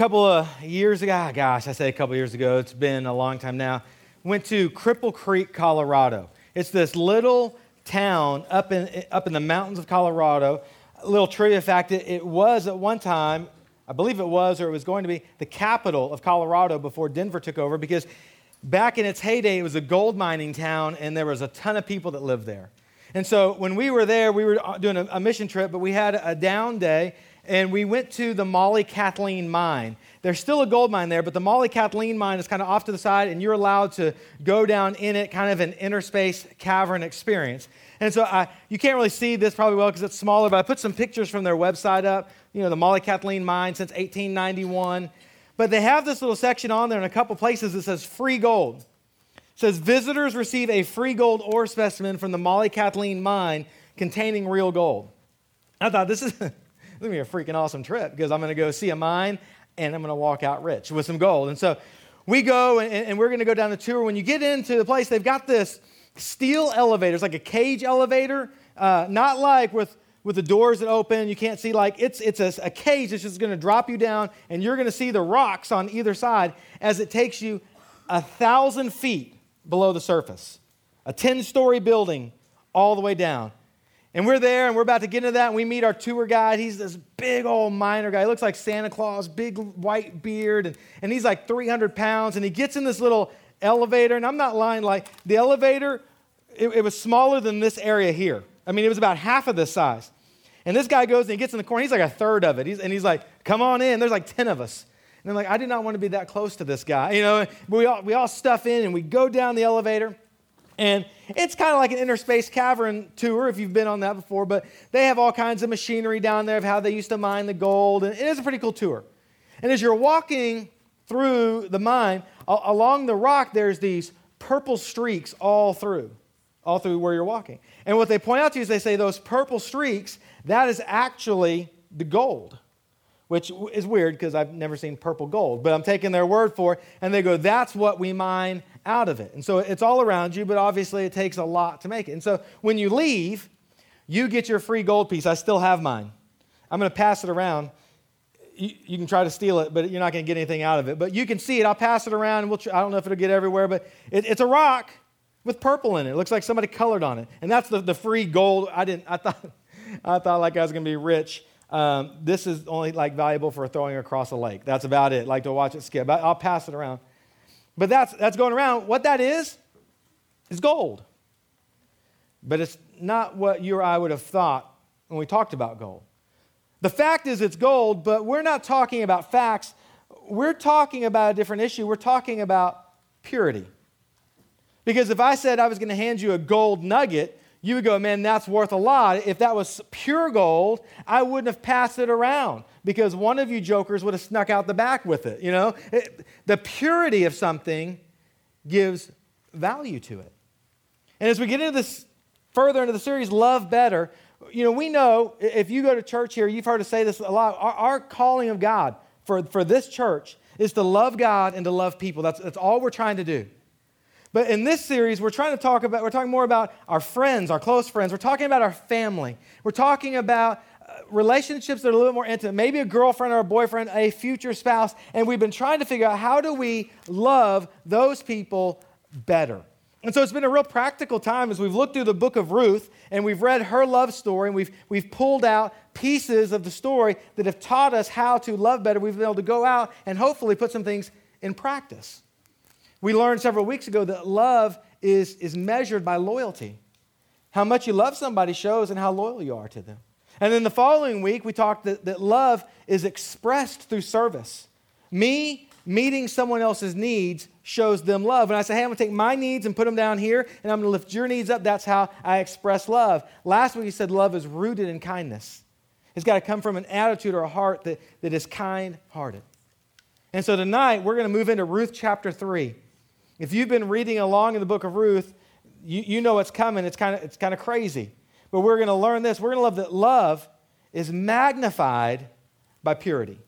couple of years ago, ah, gosh, I say a couple years ago, it's been a long time now, went to Cripple Creek, Colorado. It's this little town up in, up in the mountains of Colorado. A little trivia fact it, it was at one time, I believe it was, or it was going to be, the capital of Colorado before Denver took over because back in its heyday, it was a gold mining town and there was a ton of people that lived there. And so when we were there, we were doing a, a mission trip, but we had a down day and we went to the Molly Kathleen mine. There's still a gold mine there, but the Molly Kathleen mine is kind of off to the side, and you're allowed to go down in it, kind of an inner space cavern experience. And so I, you can't really see this probably well because it's smaller, but I put some pictures from their website up. You know, the Molly Kathleen mine since 1891. But they have this little section on there in a couple places that says free gold. It says visitors receive a free gold ore specimen from the Molly Kathleen mine containing real gold. I thought this is it's going to be a freaking awesome trip because I'm going to go see a mine and I'm going to walk out rich with some gold. And so we go and, and we're going to go down the tour. When you get into the place, they've got this steel elevator. It's like a cage elevator, uh, not like with with the doors that open you can't see like it's it's a, a cage that's just going to drop you down and you're going to see the rocks on either side as it takes you a thousand feet below the surface a 10 story building all the way down and we're there and we're about to get into that, and we meet our tour guide. He's this big old miner guy. He looks like Santa Claus, big white beard, and, and he's like 300 pounds. And he gets in this little elevator, and I'm not lying, like the elevator, it, it was smaller than this area here. I mean, it was about half of this size. And this guy goes and he gets in the corner, he's like a third of it. He's, and he's like, come on in. There's like 10 of us. And I'm like, I did not want to be that close to this guy. You know, we all, we all stuff in and we go down the elevator. And it's kind of like an inner space cavern tour if you've been on that before, but they have all kinds of machinery down there of how they used to mine the gold. And it is a pretty cool tour. And as you're walking through the mine, along the rock, there's these purple streaks all through, all through where you're walking. And what they point out to you is they say those purple streaks, that is actually the gold which is weird because I've never seen purple gold, but I'm taking their word for it. And they go, that's what we mine out of it. And so it's all around you, but obviously it takes a lot to make it. And so when you leave, you get your free gold piece. I still have mine. I'm going to pass it around. You, you, can try to steal it, but you're not going to get anything out of it. But you can see it. I'll pass it around. We'll I don't know if it'll get everywhere, but it, it's a rock with purple in it. It looks like somebody colored on it. And that's the, the free gold. I didn't, I thought, I thought like I was going to be rich um, this is only like valuable for throwing across a lake. That's about it, like to watch it skip. I'll pass it around. But that's, that's going around. What that is, is gold. But it's not what you or I would have thought when we talked about gold. The fact is, it's gold, but we're not talking about facts. We're talking about a different issue. We're talking about purity. Because if I said I was going to hand you a gold nugget, you would go, man, that's worth a lot. If that was pure gold, I wouldn't have passed it around because one of you jokers would have snuck out the back with it. You know, it, the purity of something gives value to it. And as we get into this further into the series, Love Better, you know, we know if you go to church here, you've heard us say this a lot. Our, our calling of God for, for this church is to love God and to love people. That's, that's all we're trying to do. But in this series, we're trying to talk about, we're talking more about our friends, our close friends. We're talking about our family. We're talking about uh, relationships that are a little bit more intimate, maybe a girlfriend or a boyfriend, a future spouse. And we've been trying to figure out how do we love those people better. And so it's been a real practical time as we've looked through the book of Ruth and we've read her love story and we've, we've pulled out pieces of the story that have taught us how to love better. We've been able to go out and hopefully put some things in practice. We learned several weeks ago that love is, is measured by loyalty. How much you love somebody shows and how loyal you are to them. And then the following week, we talked that, that love is expressed through service. Me meeting someone else's needs shows them love. And I say, hey, I'm going to take my needs and put them down here, and I'm going to lift your needs up. That's how I express love. Last week, he said love is rooted in kindness. It's got to come from an attitude or a heart that, that is kind hearted. And so tonight, we're going to move into Ruth chapter 3. If you've been reading along in the book of Ruth, you, you know what's coming. It's kind of it's kind of crazy. But we're going to learn this. We're going to love that love is magnified by purity.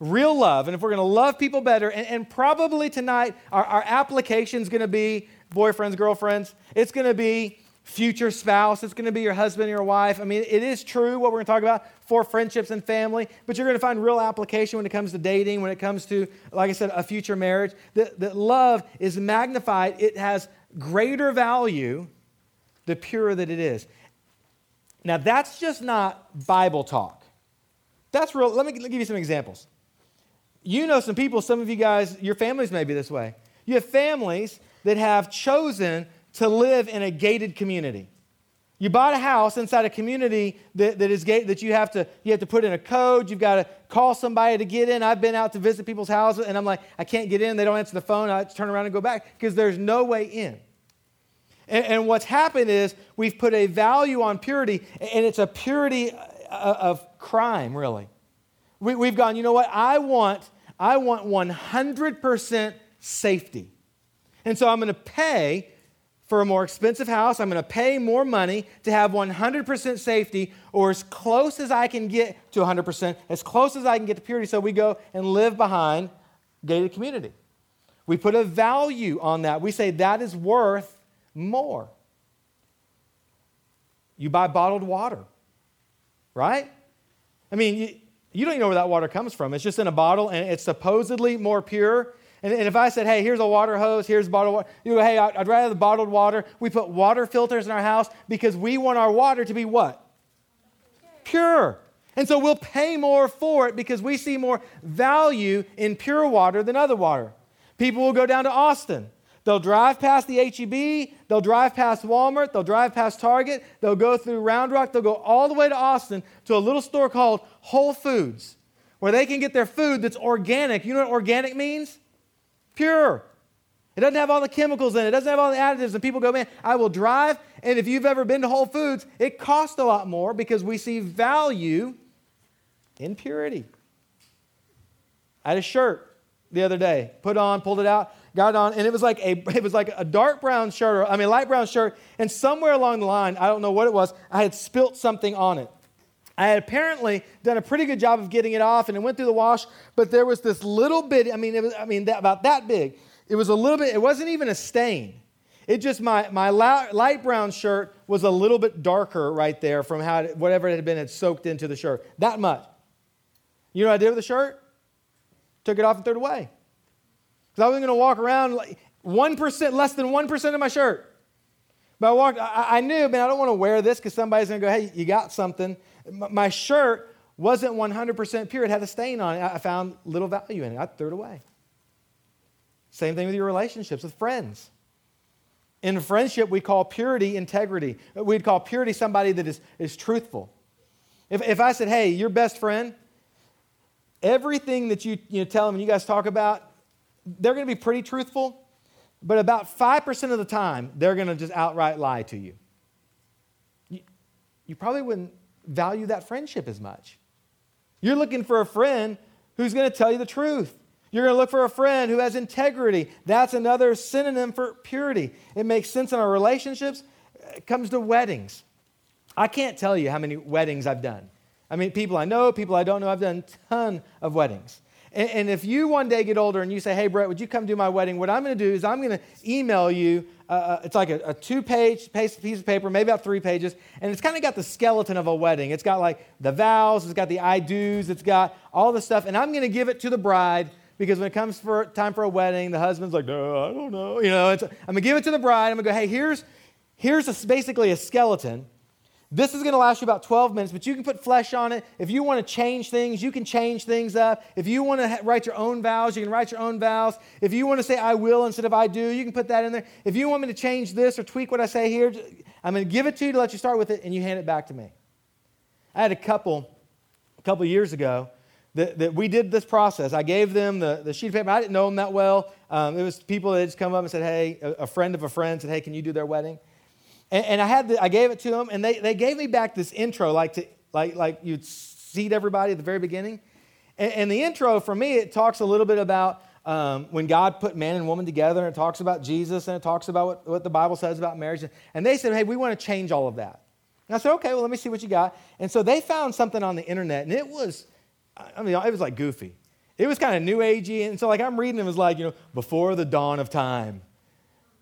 Real love. And if we're going to love people better, and, and probably tonight our, our application is going to be boyfriends, girlfriends. It's going to be future spouse. It's going to be your husband or your wife. I mean, it is true what we're going to talk about for friendships and family, but you're going to find real application when it comes to dating, when it comes to, like I said, a future marriage. That, that love is magnified, it has greater value the purer that it is. Now, that's just not Bible talk. That's real. Let me give you some examples. You know some people, some of you guys, your families may be this way. You have families that have chosen to live in a gated community. You bought a house inside a community that, that is gate that you have to you have to put in a code. You've got to call somebody to get in. I've been out to visit people's houses and I'm like, I can't get in. They don't answer the phone. I turn around and go back because there's no way in. And, and, what's happened is we've put a value on purity, and it's a purity of, of crime, really. We, we've gone, you know what? I want I want 100% safety. And so I'm going to pay for a more expensive house. I'm going to pay more money to have 100% safety or as close as I can get to 100%, as close as I can get to purity. So we go and live behind gated community. We put a value on that. We say that is worth more. You buy bottled water, right? I mean, you, you don't even know where that water comes from. It's just in a bottle and it's supposedly more pure and, and if I said, hey, here's a water hose, here's bottled water, you go, hey, I'd rather the bottled water. We put water filters in our house because we want our water to be what? Pure. And so we'll pay more for it because we see more value in pure water than other water. People will go down to Austin. They'll drive past the HEB, they'll drive past Walmart, they'll drive past Target, they'll go through Round Rock, they'll go all the way to Austin to a little store called Whole Foods, where they can get their food that's organic. You know what organic means? Pure. It doesn't have all the chemicals in it. It doesn't have all the additives. And people go, man, I will drive. And if you've ever been to Whole Foods, it costs a lot more because we see value in purity. I had a shirt the other day, put on, pulled it out, got it on, and it was like a it was like a dark brown shirt, or I mean light brown shirt, and somewhere along the line, I don't know what it was, I had spilt something on it. I had apparently done a pretty good job of getting it off and it went through the wash, but there was this little bit, I mean, it was, I mean, that, about that big. It was a little bit, it wasn't even a stain. It just, my, my light brown shirt was a little bit darker right there from how, it, whatever it had been had soaked into the shirt. That much. You know what I did with the shirt? Took it off and threw it away. Because I wasn't going to walk around like 1%, less than 1% of my shirt. But I walked, I, I knew, man, I don't want to wear this because somebody's going to go, hey, you got something my shirt wasn't 100% pure, it had a stain on it. I found little value in it. I threw it away. Same thing with your relationships with friends. In friendship, we call purity integrity. We'd call purity somebody that is, is truthful. If, if I said, hey, your best friend, everything that you, you know, tell them and you guys talk about, they're going to be pretty truthful, but about 5% of the time, they're going to just outright lie to you. you. You probably wouldn't value that friendship as much. You're looking for a friend who's going to tell you the truth. You're going to look for a friend who has integrity. That's another synonym for purity. It makes sense in our relationships. It comes to weddings. I can't tell you how many weddings I've done. I mean, people I know, people I don't know, I've done a ton of weddings. And, and if you one day get older and you say, hey, Brett, would you come do my wedding? What I'm going to do is I'm going to email you uh, uh, it's like a, a two page piece of paper, maybe about three pages, and it's kind of got the skeleton of a wedding. It's got like the vows, it's got the I do's, it's got all the stuff, and I'm going to give it to the bride because when it comes for time for a wedding, the husband's like, no, I don't know. You know, I'm going to give it to the bride. I'm going to go, hey, here's, here's a, basically a skeleton this is going to last you about 12 minutes, but you can put flesh on it. If you want to change things, you can change things up. If you want to write your own vows, you can write your own vows. If you want to say I will instead of I do, you can put that in there. If you want me to change this or tweak what I say here, I'm going to give it to you to let you start with it, and you hand it back to me. I had a couple a couple years ago that, that we did this process. I gave them the, the sheet of paper. I didn't know them that well. Um, it was people that just come up and said, hey, a, a friend of a friend said, hey, can you do their wedding? And, and I had the, I gave it to them, and they, they gave me back this intro, like to, like like you'd seat everybody at the very beginning. And, and the intro for me, it talks a little bit about um, when God put man and woman together, and it talks about Jesus, and it talks about what, what the Bible says about marriage. And they said, hey, we want to change all of that. And I said, okay, well, let me see what you got. And so they found something on the internet, and it was, I mean, it was like goofy. It was kind of new agey. And so, like, I'm reading, it was like, you know, before the dawn of time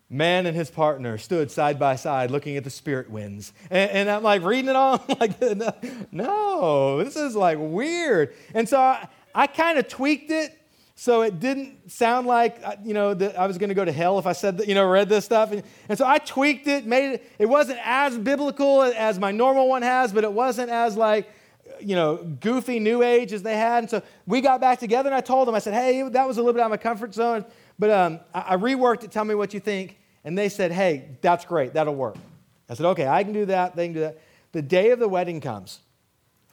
man and his partner stood side by side looking at the spirit winds. And, and I'm like reading it all, like, no, this is like weird. And so I, I kind of tweaked it so it didn't sound like, uh, you know, that I was going to go to hell if I said that, you know, read this stuff. And, and so I tweaked it, made it, it wasn't as biblical as my normal one has, but it wasn't as like, you know, goofy new age as they had. And so we got back together and I told them, I said, hey, that was a little bit out of my comfort zone. But um, I, I reworked it. Tell me what you think. And they said, hey, that's great. That'll work. I said, okay, I can do that. They can do that. The day of the wedding comes.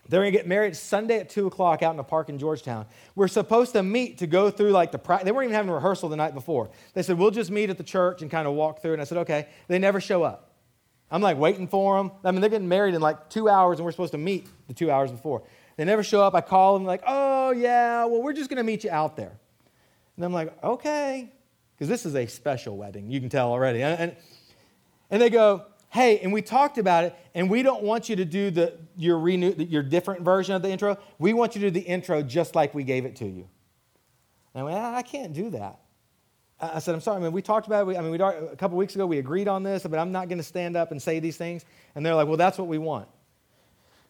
They're going to get married Sunday at 2 o'clock out in a park in Georgetown. We're supposed to meet to go through like the practice. They weren't even having a rehearsal the night before. They said, we'll just meet at the church and kind of walk through. And I said, okay. They never show up. I'm like waiting for them. I mean, they're getting married in like two hours and we're supposed to meet the two hours before. They never show up. I call them like, oh, yeah, well, we're just going to meet you out there. And I'm like, okay because this is a special wedding. You can tell already. And, and they go, hey, and we talked about it, and we don't want you to do the, your, renew, your different version of the intro. We want you to do the intro just like we gave it to you. And I went, I can't do that. I said, I'm sorry, I mean, we talked about it. I mean, we, a couple weeks ago, we agreed on this, but I'm not going to stand up and say these things. And they're like, well, that's what we want.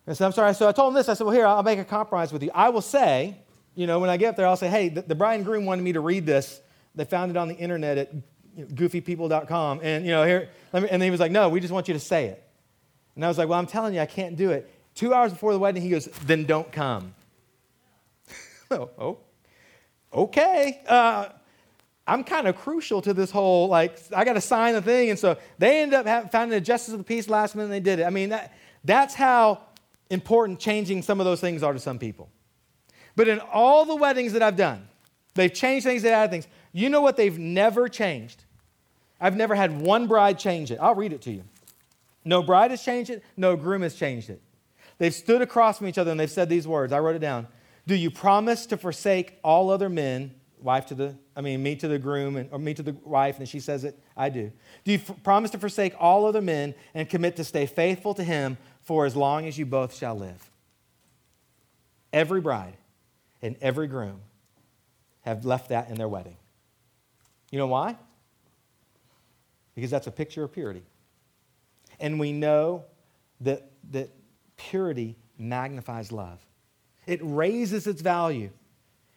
And I said, I'm sorry. So I told them this. I said, well, here, I'll make a compromise with you. I will say, you know, when I get up there, I'll say, hey, the, the bride and groom wanted me to read this they found it on the internet at goofypeople.com. And, you know, here, me, and he was like, no, we just want you to say it. And I was like, well, I'm telling you, I can't do it. Two hours before the wedding, he goes, then don't come. oh, oh, okay. Uh, I'm kind of crucial to this whole, like, I got to sign the thing. And so they ended up having, finding a justice of the peace last minute and they did it. I mean, that, that's how important changing some of those things are to some people. But in all the weddings that I've done, they've changed things, they added things. You know what they've never changed? I've never had one bride change it. I'll read it to you. No bride has changed it, no groom has changed it. They've stood across from each other and they've said these words. I wrote it down. Do you promise to forsake all other men, wife to the, I mean, me to the groom, and, or me to the wife, and she says it, I do. Do you f- promise to forsake all other men and commit to stay faithful to him for as long as you both shall live? Every bride and every groom have left that in their wedding. You know why? Because that's a picture of purity. And we know that, that purity magnifies love, it raises its value.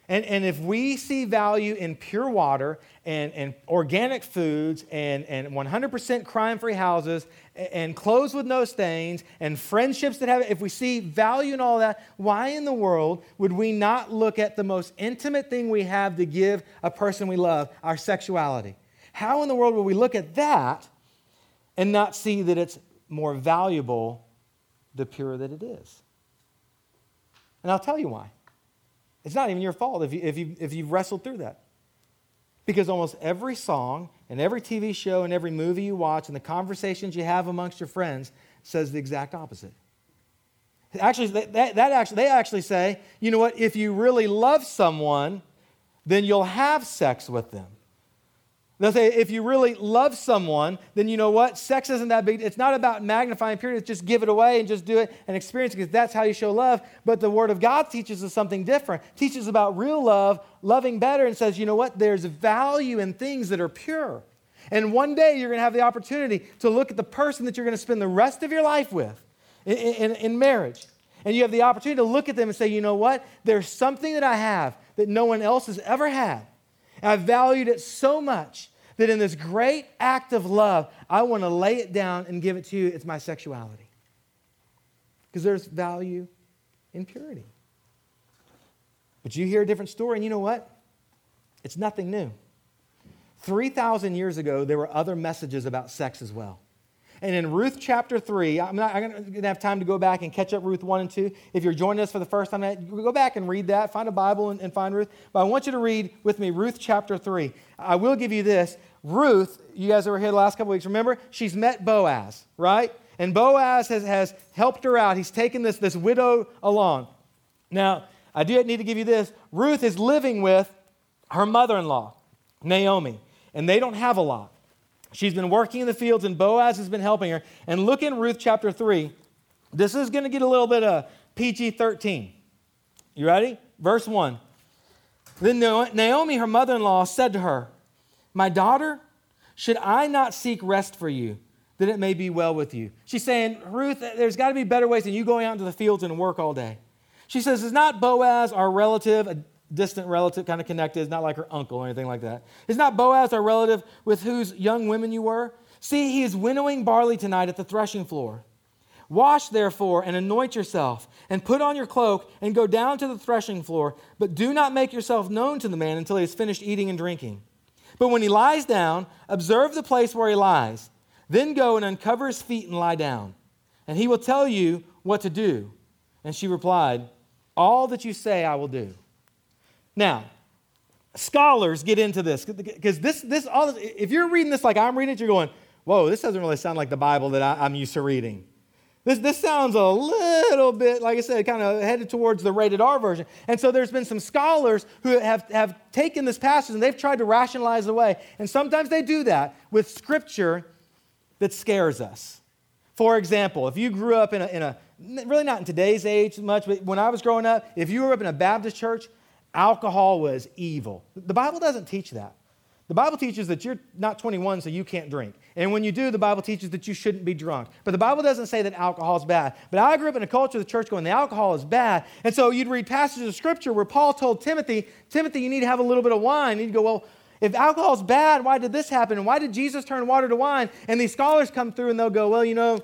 And, and if we see value in pure water and, and organic foods and, and 100% crime free houses and, and clothes with no stains and friendships that have, if we see value in all that, why in the world would we not look at the most intimate thing we have to give a person we love, our sexuality? How in the world would we look at that and not see that it's more valuable the purer that it is? And I'll tell you why. It's not even your fault if, you, if, you, if you've wrestled through that. Because almost every song and every TV show and every movie you watch and the conversations you have amongst your friends says the exact opposite. Actually, that, that actually, they actually say, you know what, if you really love someone, then you'll have sex with them. They'll say, if you really love someone, then you know what? Sex isn't that big. It's not about magnifying purity. It's just give it away and just do it and experience it because that's how you show love. But the Word of God teaches us something different. It teaches about real love, loving better, and says, you know what? There's value in things that are pure. And one day you're going to have the opportunity to look at the person that you're going to spend the rest of your life with in, in, in marriage. And you have the opportunity to look at them and say, you know what? There's something that I have that no one else has ever had. I valued it so much that in this great act of love, I want to lay it down and give it to you. It's my sexuality. Because there's value in purity. But you hear a different story, and you know what? It's nothing new. 3,000 years ago, there were other messages about sex as well. And in Ruth chapter 3, I'm not I'm going to have time to go back and catch up Ruth 1 and 2. If you're joining us for the first time, go back and read that. Find a Bible and, and find Ruth. But I want you to read with me Ruth chapter 3. I will give you this. Ruth, you guys were here the last couple weeks, remember? She's met Boaz, right? And Boaz has, has helped her out. He's taken this, this widow along. Now, I do need to give you this. Ruth is living with her mother in law, Naomi, and they don't have a lot. She's been working in the fields, and Boaz has been helping her. And look in Ruth chapter 3. This is going to get a little bit uh, of PG 13. You ready? Verse 1. Then Naomi, her mother in law, said to her, My daughter, Should I not seek rest for you, that it may be well with you? She's saying, Ruth, there's got to be better ways than you going out into the fields and work all day. She says, Is not Boaz our relative, a distant relative, kind of connected, it's not like her uncle or anything like that? Is not Boaz our relative with whose young women you were? See, he is winnowing barley tonight at the threshing floor. Wash, therefore, and anoint yourself, and put on your cloak, and go down to the threshing floor, but do not make yourself known to the man until he has finished eating and drinking. But when he lies down, observe the place where he lies. Then go and uncover his feet and lie down, and he will tell you what to do. And she replied, All that you say I will do. Now, scholars get into this because this, this, all, if you're reading this like I'm reading it, you're going, Whoa, this doesn't really sound like the Bible that I, I'm used to reading. This, this sounds a little bit, like I said, kind of headed towards the rated R version. And so there's been some scholars who have, have taken this passage and they've tried to rationalize away. And sometimes they do that with scripture that scares us. For example, if you grew up in a, in a really not in today's age much, but when I was growing up, if you grew up in a Baptist church, alcohol was evil. The Bible doesn't teach that. The Bible teaches that you're not 21, so you can't drink. And when you do, the Bible teaches that you shouldn't be drunk. But the Bible doesn't say that alcohol is bad. But I grew up in a culture of the church going, the alcohol is bad. And so you'd read passages of scripture where Paul told Timothy, Timothy, you need to have a little bit of wine. And you'd go, well, if alcohol is bad, why did this happen? And why did Jesus turn water to wine? And these scholars come through and they'll go, well, you know,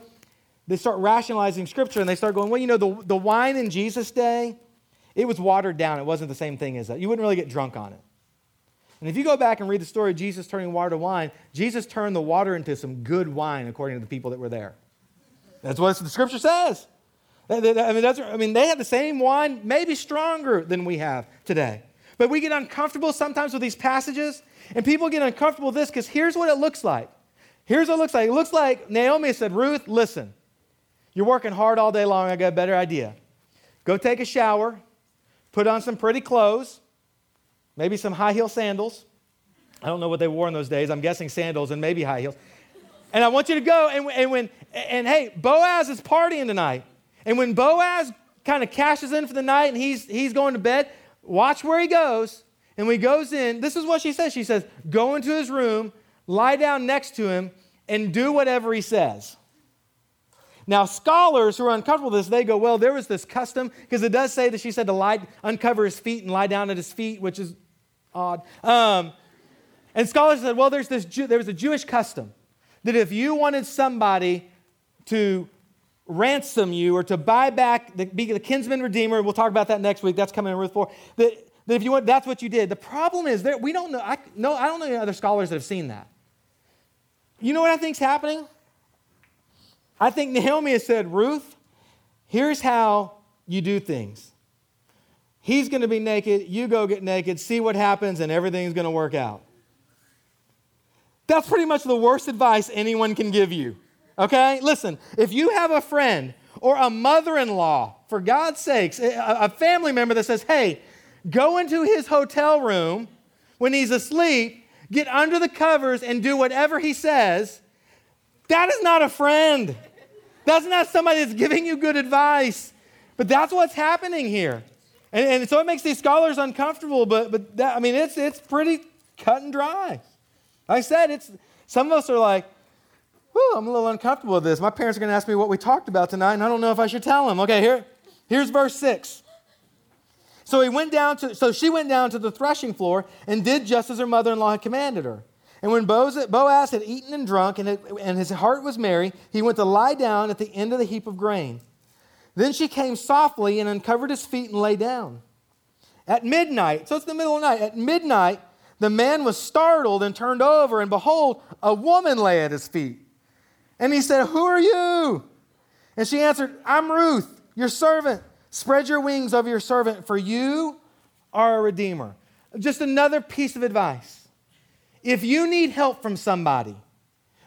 they start rationalizing scripture and they start going, well, you know, the, the wine in Jesus' day, it was watered down. It wasn't the same thing as that. You wouldn't really get drunk on it. And if you go back and read the story of Jesus turning water to wine, Jesus turned the water into some good wine according to the people that were there. That's what the scripture says. I mean, I mean, they had the same wine, maybe stronger than we have today. But we get uncomfortable sometimes with these passages, and people get uncomfortable with this because here's what it looks like. Here's what it looks like. It looks like Naomi said, Ruth, listen, you're working hard all day long. I got a better idea. Go take a shower, put on some pretty clothes, maybe some high heel sandals. I don't know what they wore in those days. I'm guessing sandals and maybe high heels. And I want you to go and, and when and hey, Boaz is partying tonight. And when Boaz kind of cashes in for the night and he's he's going to bed, watch where he goes. And when he goes in, this is what she says. She says, go into his room, lie down next to him, and do whatever he says. Now, scholars who are uncomfortable with this, they go, well, there was this custom, because it does say that she said to lie, uncover his feet and lie down at his feet, which is odd. Um, and scholars said, well, there's this Jew, there was a Jewish custom that if you wanted somebody to ransom you or to buy back, the, be the kinsman redeemer, we'll talk about that next week, that's coming in Ruth 4, that, that if you want, that's what you did. The problem is, there, we don't know, I, no, I don't know any other scholars that have seen that. You know what I think's happening? I think Naomi has said, Ruth, here's how you do things. He's going to be naked, you go get naked, see what happens, and everything's going to work out. That's pretty much the worst advice anyone can give you. Okay? Listen, if you have a friend or a mother in law, for God's sakes, eh, a family member that says, hey, go into his hotel room when he's asleep, get under the covers, and do whatever he says, that is not a friend. That's not somebody that's giving you good advice. But that's what's happening here. And, and so it makes these scholars uncomfortable, but, but that, I mean, it's, it's pretty cut and dry. Like I said, it's, some of us are like, I'm a little uncomfortable with this. My parents are going to ask me what we talked about tonight, and I don't know if I should tell them. Okay, here, here's verse 6. So he went down to, so she went down to the threshing floor and did just as her mother-in-law had commanded her. And when Boaz had eaten and drunk and, his heart was merry, he went to lie down at the end of the heap of grain. Then she came softly and uncovered his feet and lay down. At midnight, so it's the middle of the night, at midnight, the man was startled and turned over, and behold, a woman lay at his feet. And he said, Who are you? And she answered, I'm Ruth, your servant. Spread your wings over your servant, for you are a redeemer. Just another piece of advice. If you need help from somebody,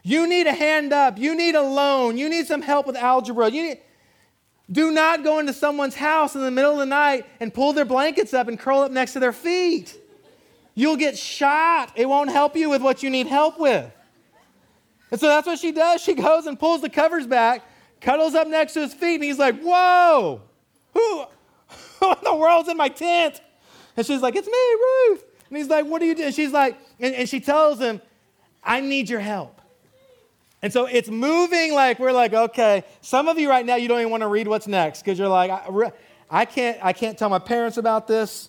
you need a hand up, you need a loan, you need some help with algebra, you need, do not go into someone's house in the middle of the night and pull their blankets up and curl up next to their feet. You'll get shot. It won't help you with what you need help with. And so that's what she does. She goes and pulls the covers back, cuddles up next to his feet, and he's like, Whoa, who, who in the world's in my tent? And she's like, It's me, Ruth. And he's like, What are you doing? She's like, and, and she tells him, I need your help. And so it's moving like we're like, okay, some of you right now, you don't even want to read what's next because you're like, I, I, can't, I can't tell my parents about this.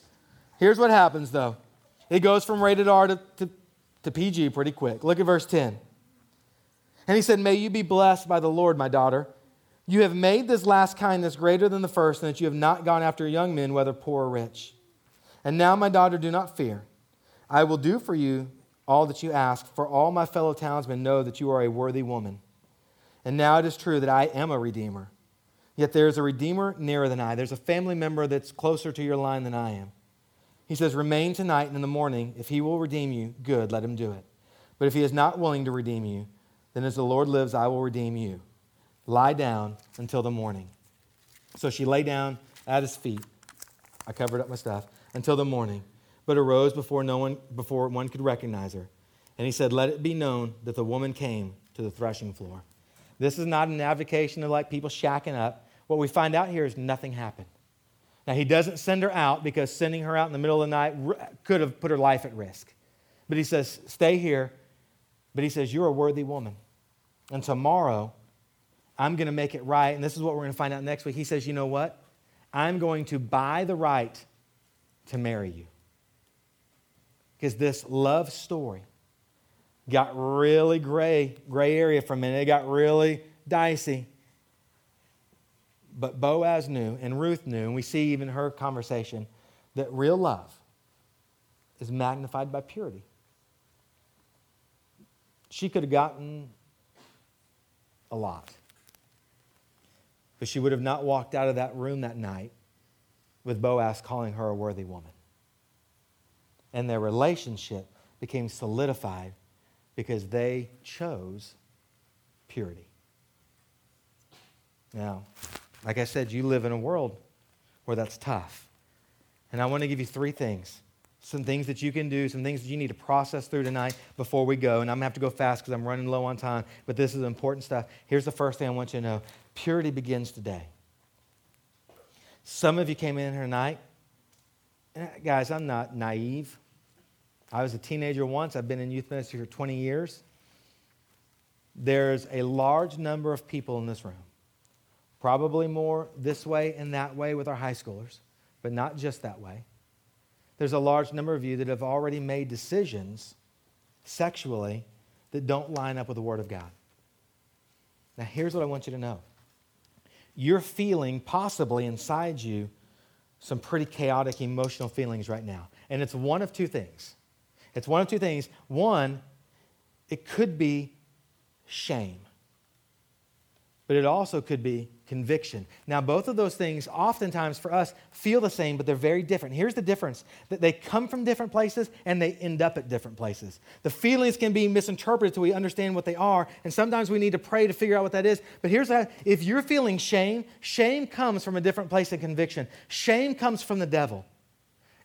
Here's what happens though it goes from rated R to, to, to PG pretty quick. Look at verse 10. And he said, May you be blessed by the Lord, my daughter. You have made this last kindness greater than the first, and that you have not gone after young men, whether poor or rich. And now, my daughter, do not fear. I will do for you all that you ask, for all my fellow townsmen know that you are a worthy woman. And now it is true that I am a redeemer. Yet there is a redeemer nearer than I. There's a family member that's closer to your line than I am. He says, Remain tonight and in the morning. If he will redeem you, good, let him do it. But if he is not willing to redeem you, then as the Lord lives, I will redeem you. Lie down until the morning. So she lay down at his feet. I covered up my stuff until the morning, but arose before no one before one could recognize her. And he said, Let it be known that the woman came to the threshing floor. This is not an avocation of like people shacking up. What we find out here is nothing happened. Now, he doesn't send her out because sending her out in the middle of the night could have put her life at risk. But he says, Stay here. But he says, You're a worthy woman. And tomorrow, I'm going to make it right. And this is what we're going to find out next week. He says, You know what? I'm going to buy the right to marry you. Because this love story got really gray, gray area for a minute. It got really dicey. But Boaz knew, and Ruth knew, and we see even her conversation, that real love is magnified by purity. She could have gotten a lot. But she would have not walked out of that room that night with Boaz calling her a worthy woman. And their relationship became solidified because they chose purity. Now, like I said, you live in a world where that's tough. And I want to give you three things some things that you can do, some things that you need to process through tonight before we go. And I'm going to have to go fast because I'm running low on time, but this is important stuff. Here's the first thing I want you to know purity begins today. Some of you came in here tonight. Guys, I'm not naive. I was a teenager once, I've been in youth ministry for 20 years. There's a large number of people in this room, probably more this way and that way with our high schoolers, but not just that way there's a large number of you that have already made decisions sexually that don't line up with the Word of God. Now, here's what I want you to know you're feeling, possibly inside you, some pretty chaotic emotional feelings right now. And it's one of two things. It's one of two things. One, it could be shame, but it also could be conviction. Now, both of those things oftentimes for us feel the same, but they're very different. Here's the difference that they come from different places and they end up at different places. The feelings can be misinterpreted so we understand what they are, and sometimes we need to pray to figure out what that is. But here's that if you're feeling shame, shame comes from a different place than conviction. Shame comes from the devil.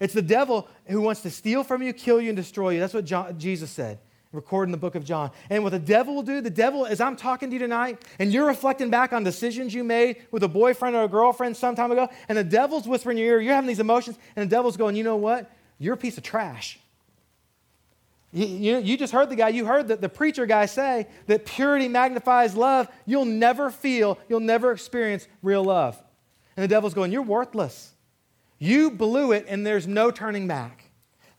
It's the devil who wants to steal from you, kill you, and destroy you. That's what John, Jesus said recorded in the book of John. And what the devil will do, the devil, as I'm talking to you tonight, and you're reflecting back on decisions you made with a boyfriend or a girlfriend some time ago, and the devil's whispering in your ear, you're having these emotions, and the devil's going, you know what? You're a piece of trash. You, you, you just heard the guy, you heard the, the preacher guy say that purity magnifies love. You'll never feel, you'll never experience real love. And the devil's going, You're worthless. You blew it, and there's no turning back.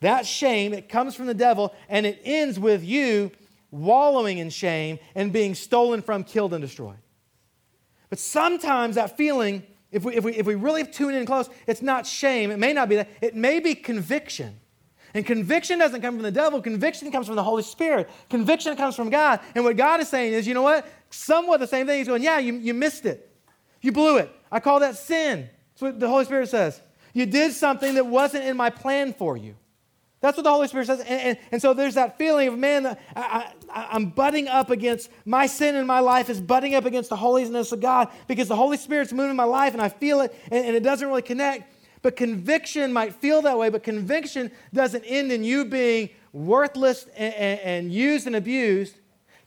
That shame, it comes from the devil, and it ends with you wallowing in shame and being stolen from, killed, and destroyed. But sometimes that feeling, if we, if we, if we really tune in close, it's not shame. It may not be that. It may be conviction. And conviction doesn't come from the devil, conviction comes from the Holy Spirit. Conviction comes from God. And what God is saying is, you know what? Somewhat the same thing. He's going, yeah, you, you missed it. You blew it. I call that sin. That's what the Holy Spirit says. You did something that wasn't in my plan for you. That's what the Holy Spirit says. And, and, and so there's that feeling of, man, I, I, I'm butting up against my sin in my life is butting up against the holiness of God because the Holy Spirit's moving in my life and I feel it and, and it doesn't really connect. But conviction might feel that way, but conviction doesn't end in you being worthless and, and, and used and abused.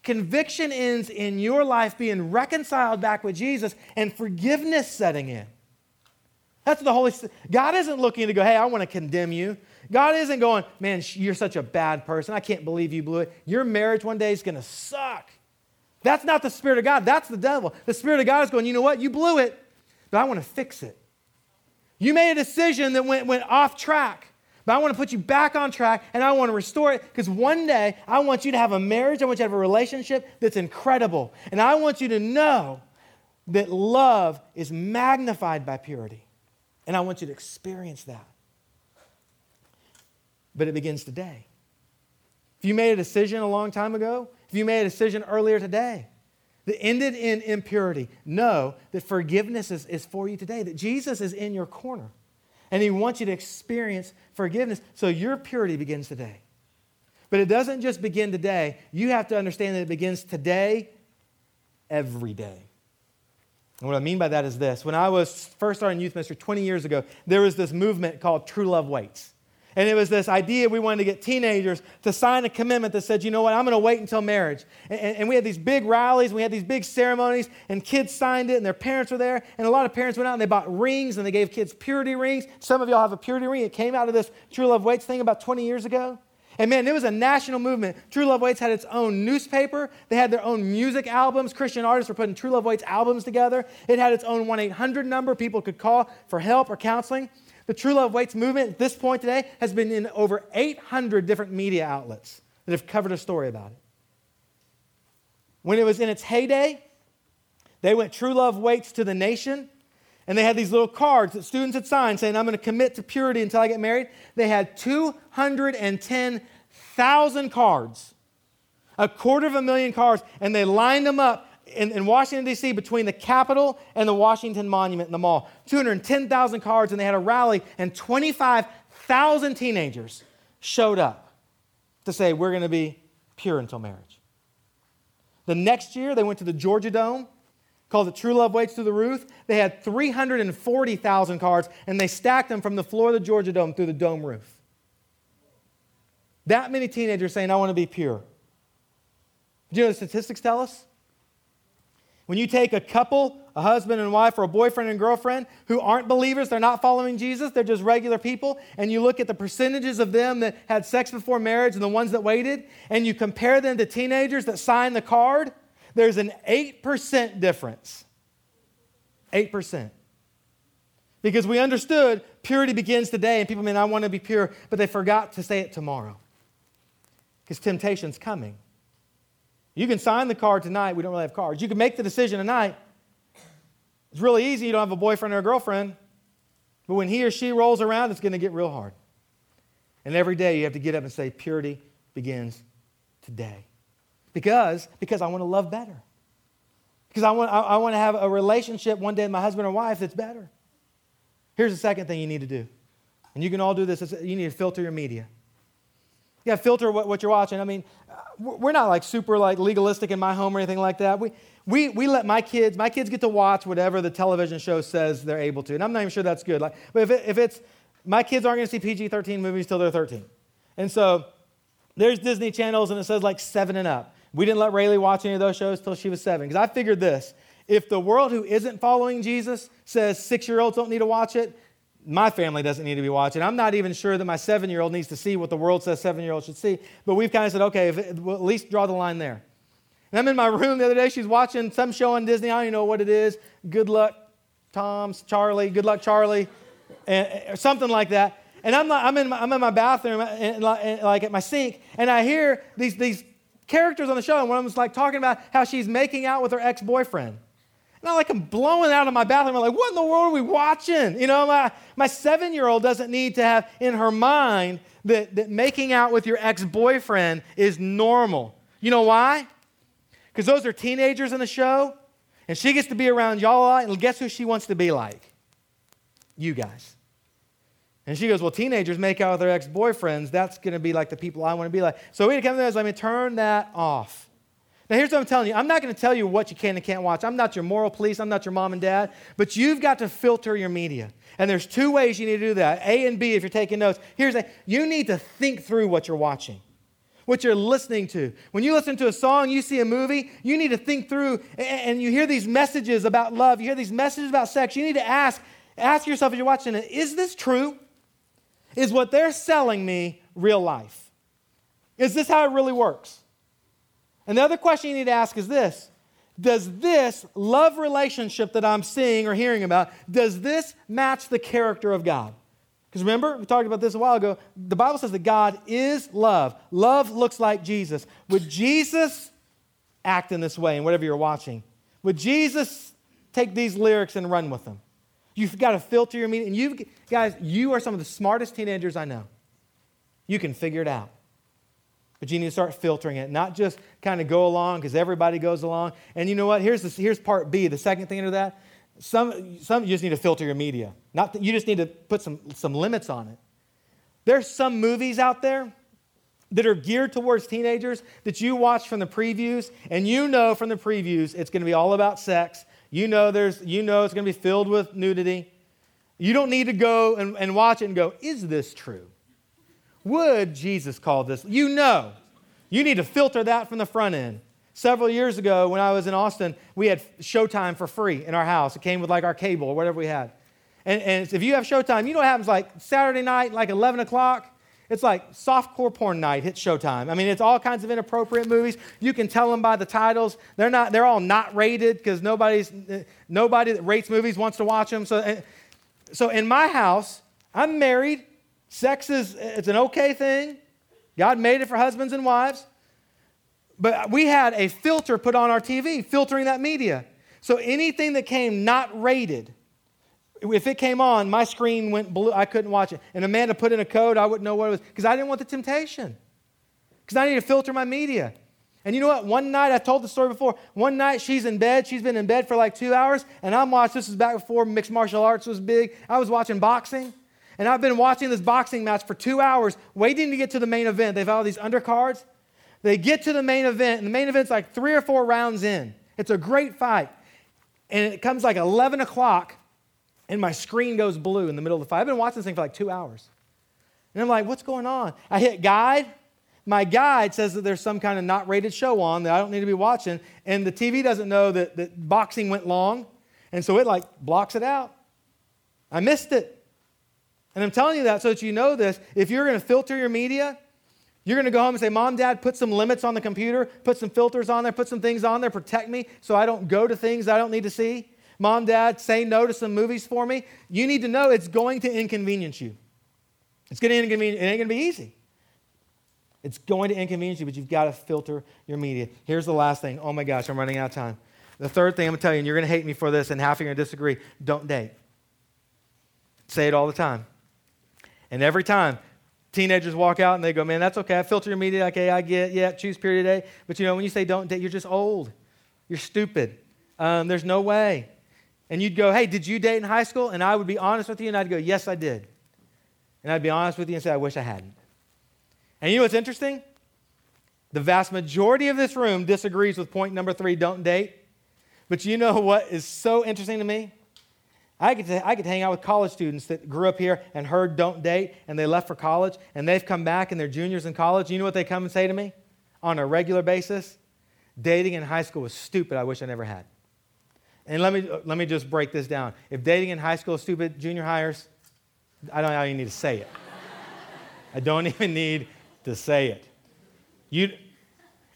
Conviction ends in your life being reconciled back with Jesus and forgiveness setting in. That's the Holy Spirit. God isn't looking to go, hey, I want to condemn you. God isn't going, man, you're such a bad person. I can't believe you blew it. Your marriage one day is going to suck. That's not the Spirit of God. That's the devil. The Spirit of God is going, you know what? You blew it, but I want to fix it. You made a decision that went, went off track, but I want to put you back on track and I want to restore it because one day I want you to have a marriage, I want you to have a relationship that's incredible. And I want you to know that love is magnified by purity. And I want you to experience that. But it begins today. If you made a decision a long time ago, if you made a decision earlier today that ended in impurity, know that forgiveness is, is for you today, that Jesus is in your corner. And he wants you to experience forgiveness. So your purity begins today. But it doesn't just begin today. You have to understand that it begins today, every day. And what I mean by that is this. When I was first starting youth ministry 20 years ago, there was this movement called True Love Waits. And it was this idea we wanted to get teenagers to sign a commitment that said, you know what, I'm going to wait until marriage. And, and, we had these big rallies, we had these big ceremonies, and kids signed it, and their parents were there. And a lot of parents went out and they bought rings, and they gave kids purity rings. Some of y'all have a purity ring. It came out of this True Love Waits thing about 20 years ago. And man, it was a national movement. True Love Waits had its own newspaper. They had their own music albums. Christian artists were putting True Love Waits albums together. It had its own 1 800 number people could call for help or counseling. The True Love Waits movement at this point today has been in over 800 different media outlets that have covered a story about it. When it was in its heyday, they went True Love Waits to the nation, and they had these little cards that students had signed saying, I'm going to commit to purity until I get married. They had 210,000 cards, a quarter of a million cards, and they lined them up in, in Washington, D.C., between the Capitol and the Washington Monument in the mall. 210,000 cards, and they had a rally, and 25,000 teenagers showed up to say, We're going to be pure until marriage. The next year, they went to the Georgia Dome, called it True Love Waits Through the Roof. They had 340,000 cards, and they stacked them from the floor of the Georgia Dome through the dome roof. That many teenagers saying, I want to be pure. Do you know the statistics tell us? When you take a couple, a husband and wife, or a boyfriend and girlfriend who aren't believers, they're not following Jesus, they're just regular people, and you look at the percentages of them that had sex before marriage and the ones that waited, and you compare them to teenagers that signed the card, there's an 8% difference. 8%. Because we understood purity begins today, and people mean, I want to be pure, but they forgot to say it tomorrow. Because temptation's coming. You can sign the card tonight. We don't really have cards. You can make the decision tonight. It's really easy. You don't have a boyfriend or a girlfriend. But when he or she rolls around, it's going to get real hard. And every day you have to get up and say, purity begins today. Because, because I want to love better. Because I want, I, I want to have a relationship one day with my husband or wife that's better. Here's the second thing you need to do. And you can all do this. You need to filter your media. You got filter what, what you're watching. I mean, we're not like super like legalistic in my home or anything like that. We, we, we let my kids, my kids get to watch whatever the television show says they're able to. And I'm not even sure that's good. Like, but if, it, if it's, my kids aren't going to see PG 13 movies till they're 13. And so there's Disney channels and it says like seven and up. We didn't let Rayleigh watch any of those shows till she was seven. Because I figured this if the world who isn't following Jesus says six year olds don't need to watch it, my family doesn't need to be watching. I'm not even sure that my seven year old needs to see what the world says seven year olds should see. But we've kind of said, okay, it, well, at least draw the line there. And I'm in my room the other day. She's watching some show on Disney. I don't even know what it is. Good luck, Tom's, Charlie. Good luck, Charlie, and, or something like that. And I'm, I'm, in my, I'm in my bathroom, eh, eh, and, and, like at my sink, and I hear these, these characters on the show, and one of them's like talking about how she's making out with her ex boyfriend. And I like I'm blowing out of my bathroom. I'm like, what in the world are we watching? You know, my, my seven year old doesn't need to have in her mind that, that making out with your ex boyfriend is normal. You know why? Because those are teenagers in the show, and she gets to be around y'all a lot, and guess who she wants to be like? You guys. And she goes, Well, teenagers make out with their ex boyfriends. That's going to be like the people I want to be like. So we come to this, let me turn that off. Now, here's what I'm telling you I'm not going to tell you what you can and can't watch. I'm not your moral police, I'm not your mom and dad, but you've got to filter your media. And there's two ways you need to do that A and B if you're taking notes. Here's a you need to think through what you're watching, what you're listening to. When you listen to a song, you see a movie, you need to think through, and you hear these messages about love, you hear these messages about sex. You need to ask, ask yourself as you're watching it, is this true? Is what they're selling me real life? Is this how it really works? And the other question you need to ask is this Does this love relationship that I'm seeing or hearing about, does this match the character of God? Because remember, we talked about this a while ago. The Bible says that God is love. Love looks like Jesus. Would Jesus act in this way in whatever you're watching? Would Jesus take these lyrics and run with them? You've got to filter your meaning. And you guys, you are some of the smartest teenagers I know. You can figure it out. But you need to start filtering it, not just kind of go along because everybody goes along. And you know what? Here's, here's part B, the second thing under that. Some, some you just need to filter your media. Not that, you just need to put some, some limits on it. There's some movies out there that are geared towards teenagers that you watch from the previews, and you know from the previews it's going to be all about sex. You know, there's, you know it's going to be filled with nudity. You don't need to go and, and watch it and go, is this true? Would Jesus call this? You know. You need to filter that from the front end. Several years ago, when I was in Austin, we had Showtime for free in our house. It came with like our cable or whatever we had. And, and if you have Showtime, you know what happens like Saturday night, like 11 o'clock? It's like softcore porn night hits Showtime. I mean, it's all kinds of inappropriate movies. You can tell them by the titles. They're not. They're all not rated because nobody's nobody that rates movies wants to watch them. So, eh, so in my house, I'm married. Sex is it's an okay thing. God made it for husbands and wives. But we had a filter put on our TV, filtering that media. So anything that came not rated, if it came on, my screen went blue. I couldn't watch it. And Amanda put in a code, I wouldn't know what it was because I didn't want the temptation. Because I need to filter my media. And you know what? One night, I told the story before. One night, she's in bed. She's been in bed for like two hours. And I'm watching, this is back before mixed martial arts was big. I was watching boxing. And I've been watching this boxing match for two hours, waiting to get to the main event. They've all these undercards. They get to the main event, and the main event's like three or four rounds in. It's a great fight. And it comes like 11 o'clock, and my screen goes blue in the middle of the fight. I've been watching this thing for like two hours. And I'm like, what's going on? I hit guide. My guide says that there's some kind of not rated show on that I don't need to be watching. And the TV doesn't know that, that boxing went long. And so it like blocks it out. I missed it. And I'm telling you that so that you know this. If you're going to filter your media, you're going to go home and say, Mom, Dad, put some limits on the computer, put some filters on there, put some things on there, protect me so I don't go to things I don't need to see. Mom, Dad, say no to some movies for me. You need to know it's going to inconvenience you. It's going to inconvenience, it ain't going to be easy. It's going to inconvenience you, but you've got to filter your media. Here's the last thing. Oh my gosh, I'm running out of time. The third thing I'm going to tell you, and you're going to hate me for this, and half of you are going to disagree don't date. Say it all the time. And every time teenagers walk out and they go, man, that's okay. I filter your media. Okay, I get, yeah, choose period A. But you know, when you say don't date, you're just old. You're stupid. Um, there's no way. And you'd go, hey, did you date in high school? And I would be honest with you, and I'd go, yes, I did. And I'd be honest with you and say, I wish I hadn't. And you know what's interesting? The vast majority of this room disagrees with point number three don't date. But you know what is so interesting to me? I get, to, I get to hang out with college students that grew up here and heard don't date and they left for college and they've come back and they're juniors in college. You know what they come and say to me on a regular basis? Dating in high school was stupid. I wish I never had. And let me, let me just break this down. If dating in high school is stupid, junior hires, I don't even need to say it. I don't even need to say it. You,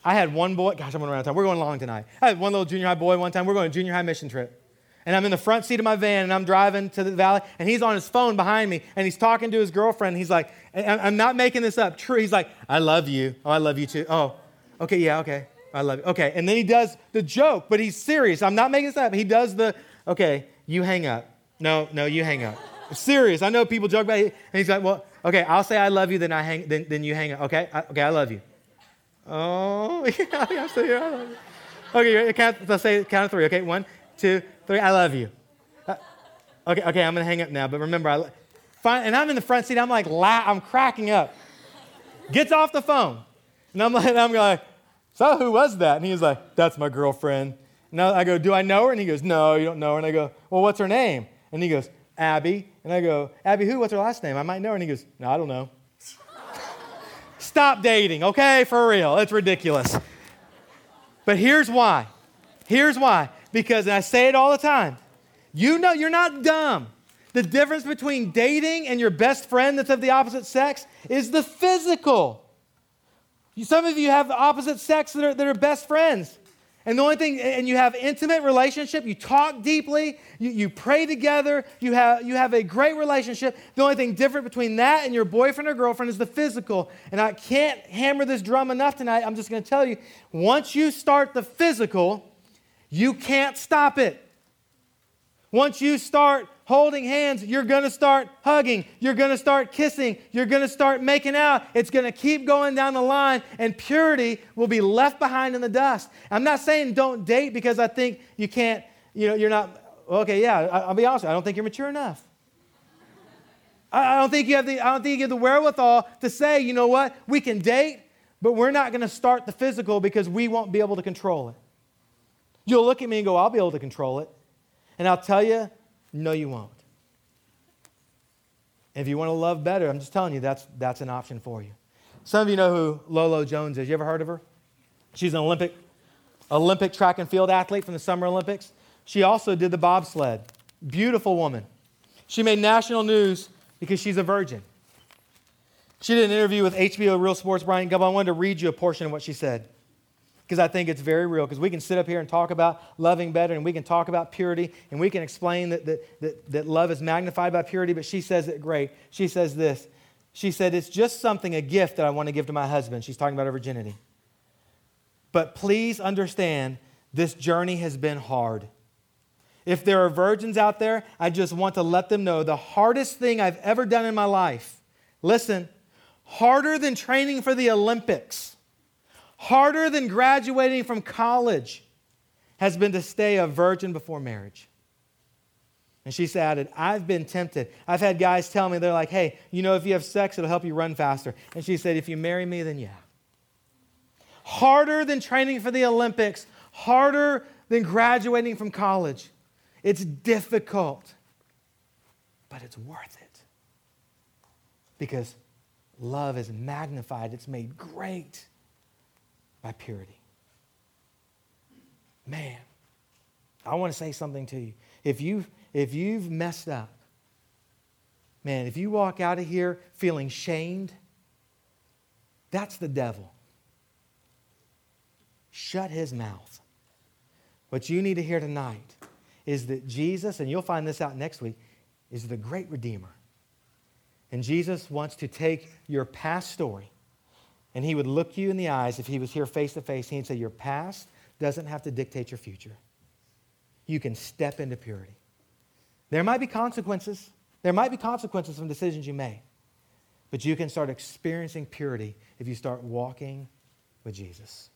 I had one boy, gosh, I'm going around time. We're going long tonight. I had one little junior high boy one time. We're going on a junior high mission trip and I'm in the front seat of my van and I'm driving to the valley and he's on his phone behind me and he's talking to his girlfriend. He's like, I'm not making this up. True. He's like, I love you. Oh, I love you too. Oh, okay, yeah, okay. I love you. Okay. And then he does the joke, but he's serious. I'm not making this up. He does the, okay, you hang up. No, no, you hang up. serious. I know people joke about it. And he's like, well, okay, I'll say I love you, then I hang, then, then you hang up. Okay? I, okay, I love you. Oh, yeah, I'm still here. I love you. Okay, count, let's say count of three. Okay, one, two, three. I love you. Uh, okay, okay, I'm gonna hang up now. But remember, I fine, and I'm in the front seat. I'm like, la- I'm cracking up. Gets off the phone, and I'm like, I'm like, so who was that? And he's like, that's my girlfriend. And I go, do I know her? And he goes, no, you don't know her. And I go, well, what's her name? And he goes, Abby. And I go, Abby, who? What's her last name? I might know her. And he goes, no, I don't know. Stop dating, okay? For real. It's ridiculous. But here's why. Here's why because, I say it all the time, you know you're not dumb. The difference between dating and your best friend that's of the opposite sex is the physical. Some of you have the opposite sex that are, that are best friends. And the only thing, and you have intimate relationship, you talk deeply, you, you pray together, you have, you have a great relationship. The only thing different between that and your boyfriend or girlfriend is the physical. And I can't hammer this drum enough tonight. I'm just going to tell you once you start the physical, you can't stop it. Once you start holding hands, you're going to start hugging. You're going to start kissing. You're going to start making out. It's going to keep going down the line, and purity will be left behind in the dust. I'm not saying don't date because I think you can't, you know, you're not, okay, yeah, I'll be honest, I don't think you're mature enough. I don't think you have the, I don't think you have the wherewithal to say, you know what, we can date, but we're not going to start the physical because we won't be able to control it. You'll look at me and go, I'll be able to control it. And I'll tell you, no, you won't. If you want to love better, I'm just telling you that's, that's an option for you. Some of you know who Lolo Jones is. You ever heard of her? She's an Olympic, Olympic track and field athlete from the Summer Olympics. She also did the bobsled. Beautiful woman. She made national news because she's a virgin. She did an interview with HBO Real Sports Bryant Gumbel. I wanted to read you a portion of what she said because I think it's very real. Because we can sit up here and talk about loving better, and we can talk about purity, and we can explain that, that, that, that love is magnified by purity, but she says it great. She says this She said, It's just something, a gift that I want to give to my husband. She's talking about her virginity. But please understand, this journey has been hard. If there are virgins out there, I just want to let them know the hardest thing I've ever done in my life, listen, harder than training for the Olympics harder than graduating from college has been to stay a virgin before marriage. And she added, I've been tempted. I've had guys tell me, they're like, hey, you know, if you have sex, it'll help you run faster. And she said, if you marry me, then yeah. Harder than training for the Olympics, harder than graduating from college. It's difficult, but it's worth it. Because love is magnified, it's made great by purity. Man, I want to say something to you. If you've, if you've messed up, man, if you walk out of here feeling shamed, that's the devil. Shut his mouth. What you need to hear tonight is that Jesus, and you'll find this out next week, is the great Redeemer. And Jesus wants to take your past story and he would look you in the eyes if he was here face to face. He'd say, Your past doesn't have to dictate your future. You can step into purity. There might be consequences. There might be consequences from decisions you make, But you can start experiencing purity if you start walking with Jesus.